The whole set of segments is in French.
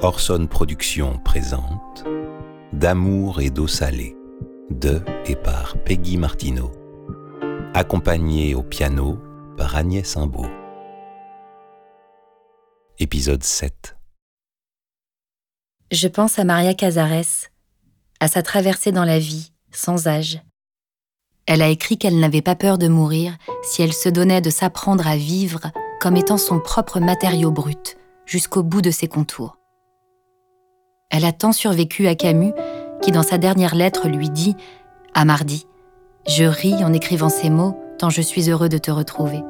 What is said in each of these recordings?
Orson Productions présente D'amour et d'eau salée de et par Peggy Martineau, accompagnée au piano par Agnès Imbeau. Épisode 7 Je pense à Maria Casares, à sa traversée dans la vie, sans âge. Elle a écrit qu'elle n'avait pas peur de mourir si elle se donnait de s'apprendre à vivre comme étant son propre matériau brut, jusqu'au bout de ses contours. Elle a tant survécu à Camus qui, dans sa dernière lettre, lui dit À mardi, je ris en écrivant ces mots, tant je suis heureux de te retrouver.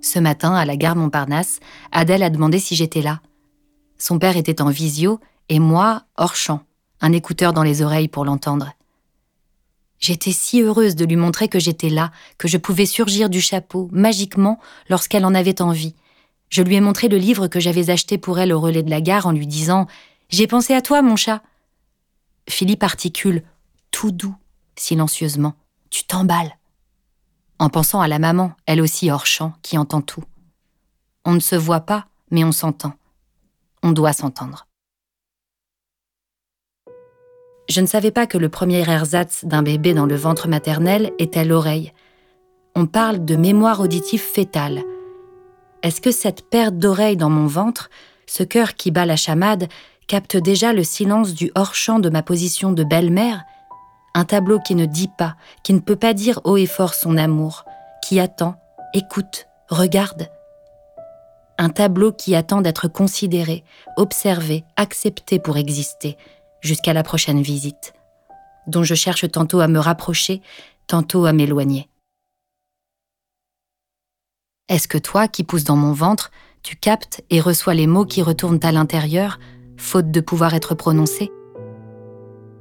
Ce matin, à la gare Montparnasse, Adèle a demandé si j'étais là. Son père était en visio et moi, hors champ, un écouteur dans les oreilles pour l'entendre. J'étais si heureuse de lui montrer que j'étais là, que je pouvais surgir du chapeau, magiquement, lorsqu'elle en avait envie, je lui ai montré le livre que j'avais acheté pour elle au relais de la gare en lui disant J'ai pensé à toi, mon chat. Philippe articule, tout doux, silencieusement Tu t'emballes. En pensant à la maman, elle aussi hors champ, qui entend tout. On ne se voit pas, mais on s'entend. On doit s'entendre. Je ne savais pas que le premier ersatz d'un bébé dans le ventre maternel était l'oreille. On parle de mémoire auditive fétale est-ce que cette perte d'oreille dans mon ventre, ce cœur qui bat la chamade, capte déjà le silence du hors-champ de ma position de belle-mère? Un tableau qui ne dit pas, qui ne peut pas dire haut et fort son amour, qui attend, écoute, regarde? Un tableau qui attend d'être considéré, observé, accepté pour exister, jusqu'à la prochaine visite, dont je cherche tantôt à me rapprocher, tantôt à m'éloigner. Est-ce que toi, qui pousses dans mon ventre, tu captes et reçois les mots qui retournent à l'intérieur, faute de pouvoir être prononcés?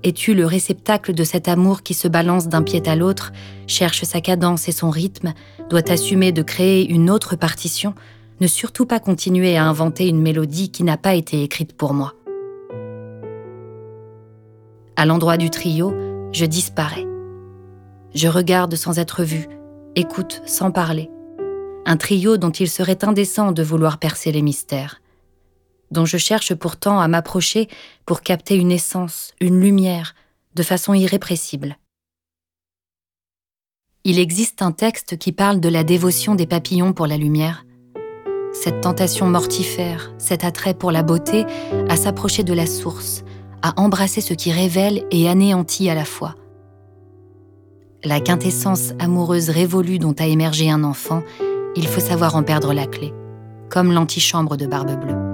Es-tu le réceptacle de cet amour qui se balance d'un pied à l'autre, cherche sa cadence et son rythme, doit assumer de créer une autre partition, ne surtout pas continuer à inventer une mélodie qui n'a pas été écrite pour moi? À l'endroit du trio, je disparais. Je regarde sans être vu, écoute sans parler un trio dont il serait indécent de vouloir percer les mystères, dont je cherche pourtant à m'approcher pour capter une essence, une lumière, de façon irrépressible. Il existe un texte qui parle de la dévotion des papillons pour la lumière, cette tentation mortifère, cet attrait pour la beauté, à s'approcher de la source, à embrasser ce qui révèle et anéantit à la fois. La quintessence amoureuse révolue dont a émergé un enfant il faut savoir en perdre la clé, comme l'antichambre de Barbe Bleue.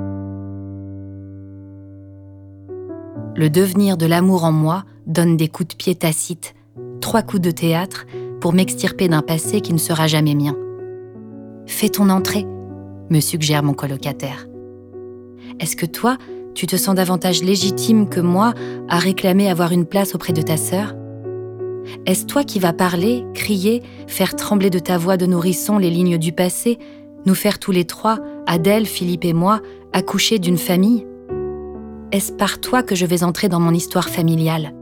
Le devenir de l'amour en moi donne des coups de pied tacites, trois coups de théâtre pour m'extirper d'un passé qui ne sera jamais mien. Fais ton entrée, me suggère mon colocataire. Est-ce que toi, tu te sens davantage légitime que moi à réclamer avoir une place auprès de ta sœur? Est-ce toi qui vas parler, crier, faire trembler de ta voix de nourrisson les lignes du passé, nous faire tous les trois, Adèle, Philippe et moi, accoucher d'une famille? Est-ce par toi que je vais entrer dans mon histoire familiale?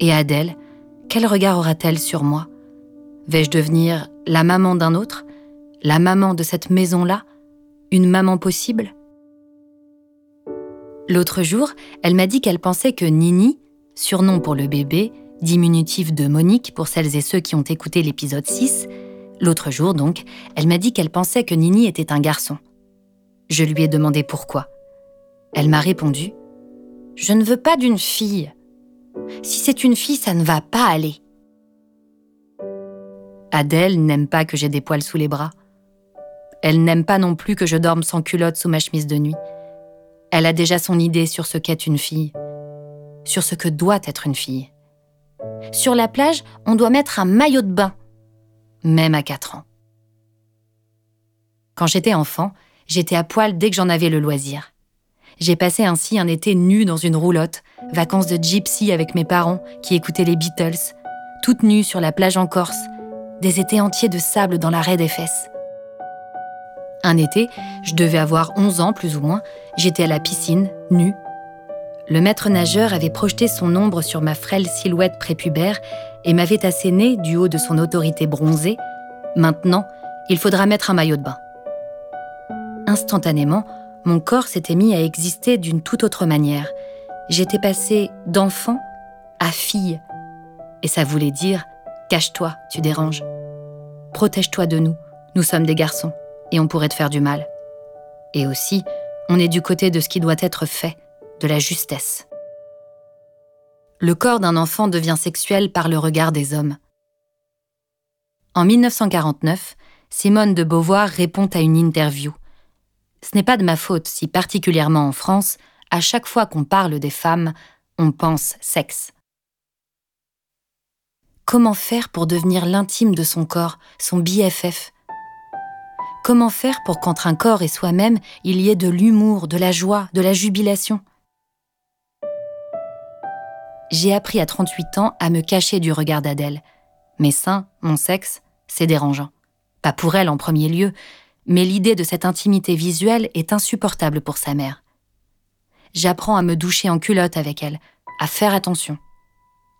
Et Adèle, quel regard aura-t-elle sur moi? Vais-je devenir la maman d'un autre La maman de cette maison-là Une maman possible? L'autre jour, elle m'a dit qu'elle pensait que Nini, surnom pour le bébé, diminutif de Monique pour celles et ceux qui ont écouté l'épisode 6, l'autre jour donc, elle m'a dit qu'elle pensait que Nini était un garçon. Je lui ai demandé pourquoi. Elle m'a répondu Je ne veux pas d'une fille. Si c'est une fille, ça ne va pas aller. Adèle n'aime pas que j'ai des poils sous les bras. Elle n'aime pas non plus que je dorme sans culotte sous ma chemise de nuit. Elle a déjà son idée sur ce qu'est une fille, sur ce que doit être une fille. Sur la plage, on doit mettre un maillot de bain, même à 4 ans. Quand j'étais enfant, j'étais à poil dès que j'en avais le loisir. J'ai passé ainsi un été nu dans une roulotte, vacances de gypsy avec mes parents qui écoutaient les Beatles, toute nue sur la plage en Corse, des étés entiers de sable dans l'arrêt des fesses. Un été, je devais avoir 11 ans plus ou moins, j'étais à la piscine, nue, le maître nageur avait projeté son ombre sur ma frêle silhouette prépubère et m'avait asséné, du haut de son autorité bronzée, Maintenant, il faudra mettre un maillot de bain. instantanément, mon corps s'était mis à exister d'une toute autre manière. J'étais passée d'enfant à fille. Et ça voulait dire Cache-toi, tu déranges. Protège-toi de nous, nous sommes des garçons, et on pourrait te faire du mal. Et aussi, on est du côté de ce qui doit être fait, de la justesse. Le corps d'un enfant devient sexuel par le regard des hommes. En 1949, Simone de Beauvoir répond à une interview. Ce n'est pas de ma faute si, particulièrement en France, à chaque fois qu'on parle des femmes, on pense sexe. Comment faire pour devenir l'intime de son corps, son BFF Comment faire pour qu'entre un corps et soi-même, il y ait de l'humour, de la joie, de la jubilation? J'ai appris à 38 ans à me cacher du regard d'Adèle. Mes seins, mon sexe, c'est dérangeant. Pas pour elle en premier lieu, mais l'idée de cette intimité visuelle est insupportable pour sa mère. J'apprends à me doucher en culotte avec elle, à faire attention.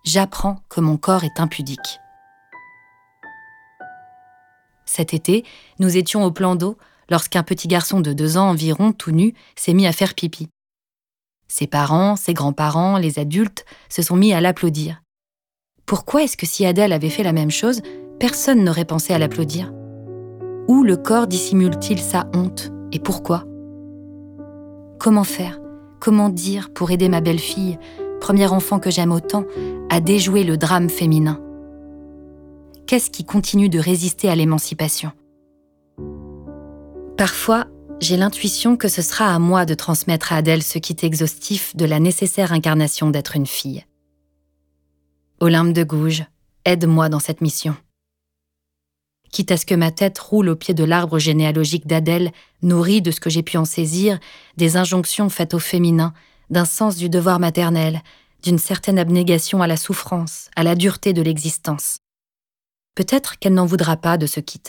J'apprends que mon corps est impudique. Cet été, nous étions au plan d'eau lorsqu'un petit garçon de deux ans environ, tout nu, s'est mis à faire pipi. Ses parents, ses grands-parents, les adultes se sont mis à l'applaudir. Pourquoi est-ce que si Adèle avait fait la même chose, personne n'aurait pensé à l'applaudir? Où le corps dissimule-t-il sa honte? Et pourquoi? Comment faire? Comment dire pour aider ma belle-fille, premier enfant que j'aime autant, à déjouer le drame féminin? Qu'est-ce qui continue de résister à l'émancipation? Parfois, j'ai l'intuition que ce sera à moi de transmettre à Adèle ce est exhaustif de la nécessaire incarnation d'être une fille. Olympe de Gouges, aide-moi dans cette mission. Quitte à ce que ma tête roule au pied de l'arbre généalogique d'Adèle, nourri de ce que j'ai pu en saisir, des injonctions faites au féminin, d'un sens du devoir maternel, d'une certaine abnégation à la souffrance, à la dureté de l'existence. Peut-être qu'elle n'en voudra pas de ce kit,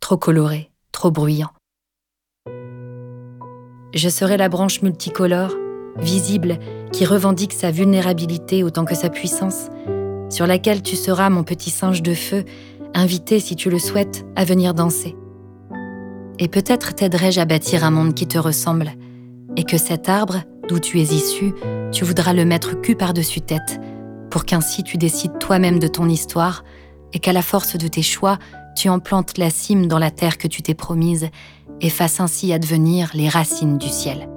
trop coloré, trop bruyant. Je serai la branche multicolore, visible, qui revendique sa vulnérabilité autant que sa puissance, sur laquelle tu seras mon petit singe de feu, invité si tu le souhaites à venir danser. Et peut-être t'aiderai-je à bâtir un monde qui te ressemble, et que cet arbre, d'où tu es issu, tu voudras le mettre cul par-dessus tête, pour qu'ainsi tu décides toi-même de ton histoire, et qu'à la force de tes choix, tu emplantes la cime dans la terre que tu t'es promise et fasses ainsi advenir les racines du ciel.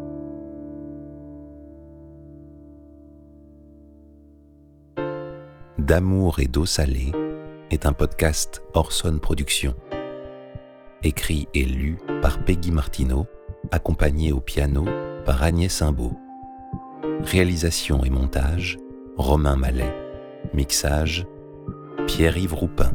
D'amour et d'eau salée est un podcast Orson Productions. Écrit et lu par Peggy Martineau, accompagné au piano par Agnès Simbaud. Réalisation et montage Romain Mallet. Mixage Pierre-Yves Roupin.